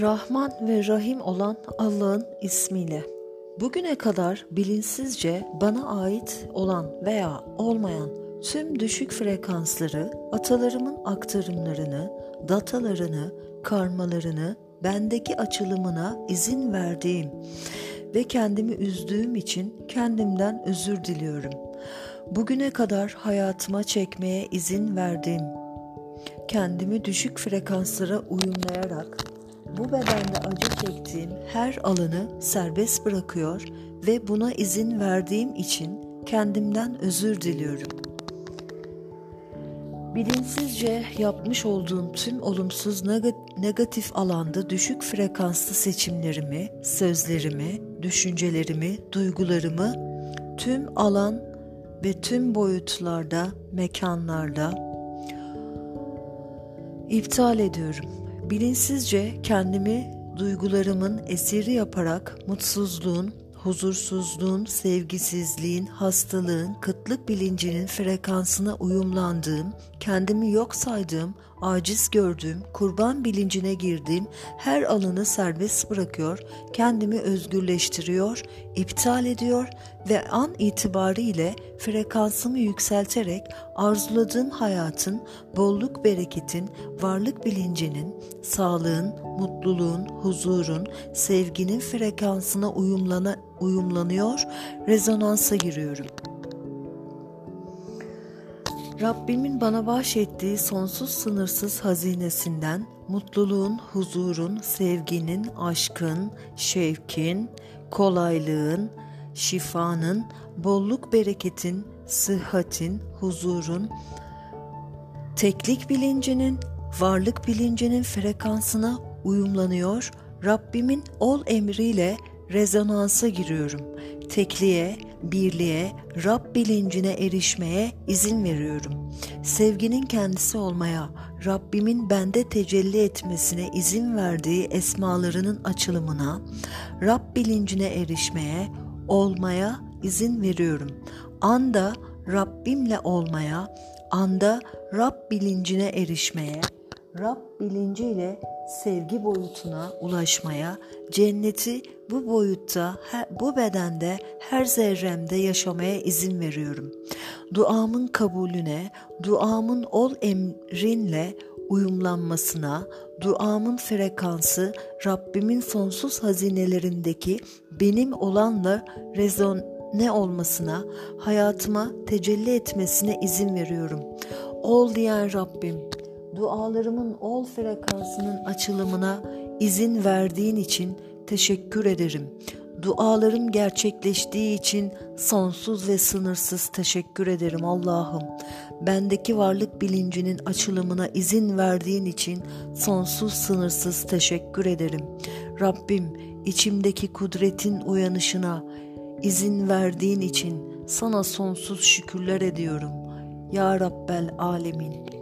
Rahman ve Rahim olan Allah'ın ismiyle. Bugüne kadar bilinçsizce bana ait olan veya olmayan tüm düşük frekansları, atalarımın aktarımlarını, datalarını, karmalarını, bendeki açılımına izin verdiğim ve kendimi üzdüğüm için kendimden özür diliyorum. Bugüne kadar hayatıma çekmeye izin verdiğim, kendimi düşük frekanslara uyumlayarak bu bedende acı çektiğim her alanı serbest bırakıyor ve buna izin verdiğim için kendimden özür diliyorum. Bilinçsizce yapmış olduğum tüm olumsuz negatif alanda düşük frekanslı seçimlerimi, sözlerimi, düşüncelerimi, duygularımı tüm alan ve tüm boyutlarda, mekanlarda iptal ediyorum bilinçsizce kendimi duygularımın esiri yaparak mutsuzluğun, huzursuzluğun, sevgisizliğin, hastalığın, kıtlık bilincinin frekansına uyumlandığım, kendimi yok saydığım, aciz gördüğüm, kurban bilincine girdiğim her alanı serbest bırakıyor, kendimi özgürleştiriyor, iptal ediyor ve an itibariyle frekansımı yükselterek arzuladığım hayatın, bolluk bereketin, varlık bilincinin, sağlığın, mutluluğun, huzurun, sevginin frekansına uyumlana, uyumlanıyor, rezonansa giriyorum. Rabbimin bana bahşettiği sonsuz sınırsız hazinesinden mutluluğun, huzurun, sevginin, aşkın, şevkin, kolaylığın, şifanın, bolluk bereketin, sıhhatin, huzurun, teklik bilincinin, varlık bilincinin frekansına uyumlanıyor, Rabbimin ol emriyle rezonansa giriyorum. Tekliğe, birliğe, Rab bilincine erişmeye izin veriyorum. Sevginin kendisi olmaya, Rabbimin bende tecelli etmesine izin verdiği esmalarının açılımına, Rab bilincine erişmeye, olmaya izin veriyorum. Anda Rabbimle olmaya, anda Rab bilincine erişmeye, Rab bilinciyle sevgi boyutuna ulaşmaya, cenneti bu boyutta, bu bedende, her zerremde yaşamaya izin veriyorum. Duamın kabulüne, duamın ol emrinle uyumlanmasına, duamın frekansı Rabbimin sonsuz hazinelerindeki benim olanla rezon ne olmasına, hayatıma tecelli etmesine izin veriyorum. Ol diyen Rabbim, dualarımın ol frekansının açılımına izin verdiğin için teşekkür ederim. Dualarım gerçekleştiği için sonsuz ve sınırsız teşekkür ederim Allah'ım. Bendeki varlık bilincinin açılımına izin verdiğin için sonsuz sınırsız teşekkür ederim. Rabbim içimdeki kudretin uyanışına izin verdiğin için sana sonsuz şükürler ediyorum. Ya Rabbel Alemin.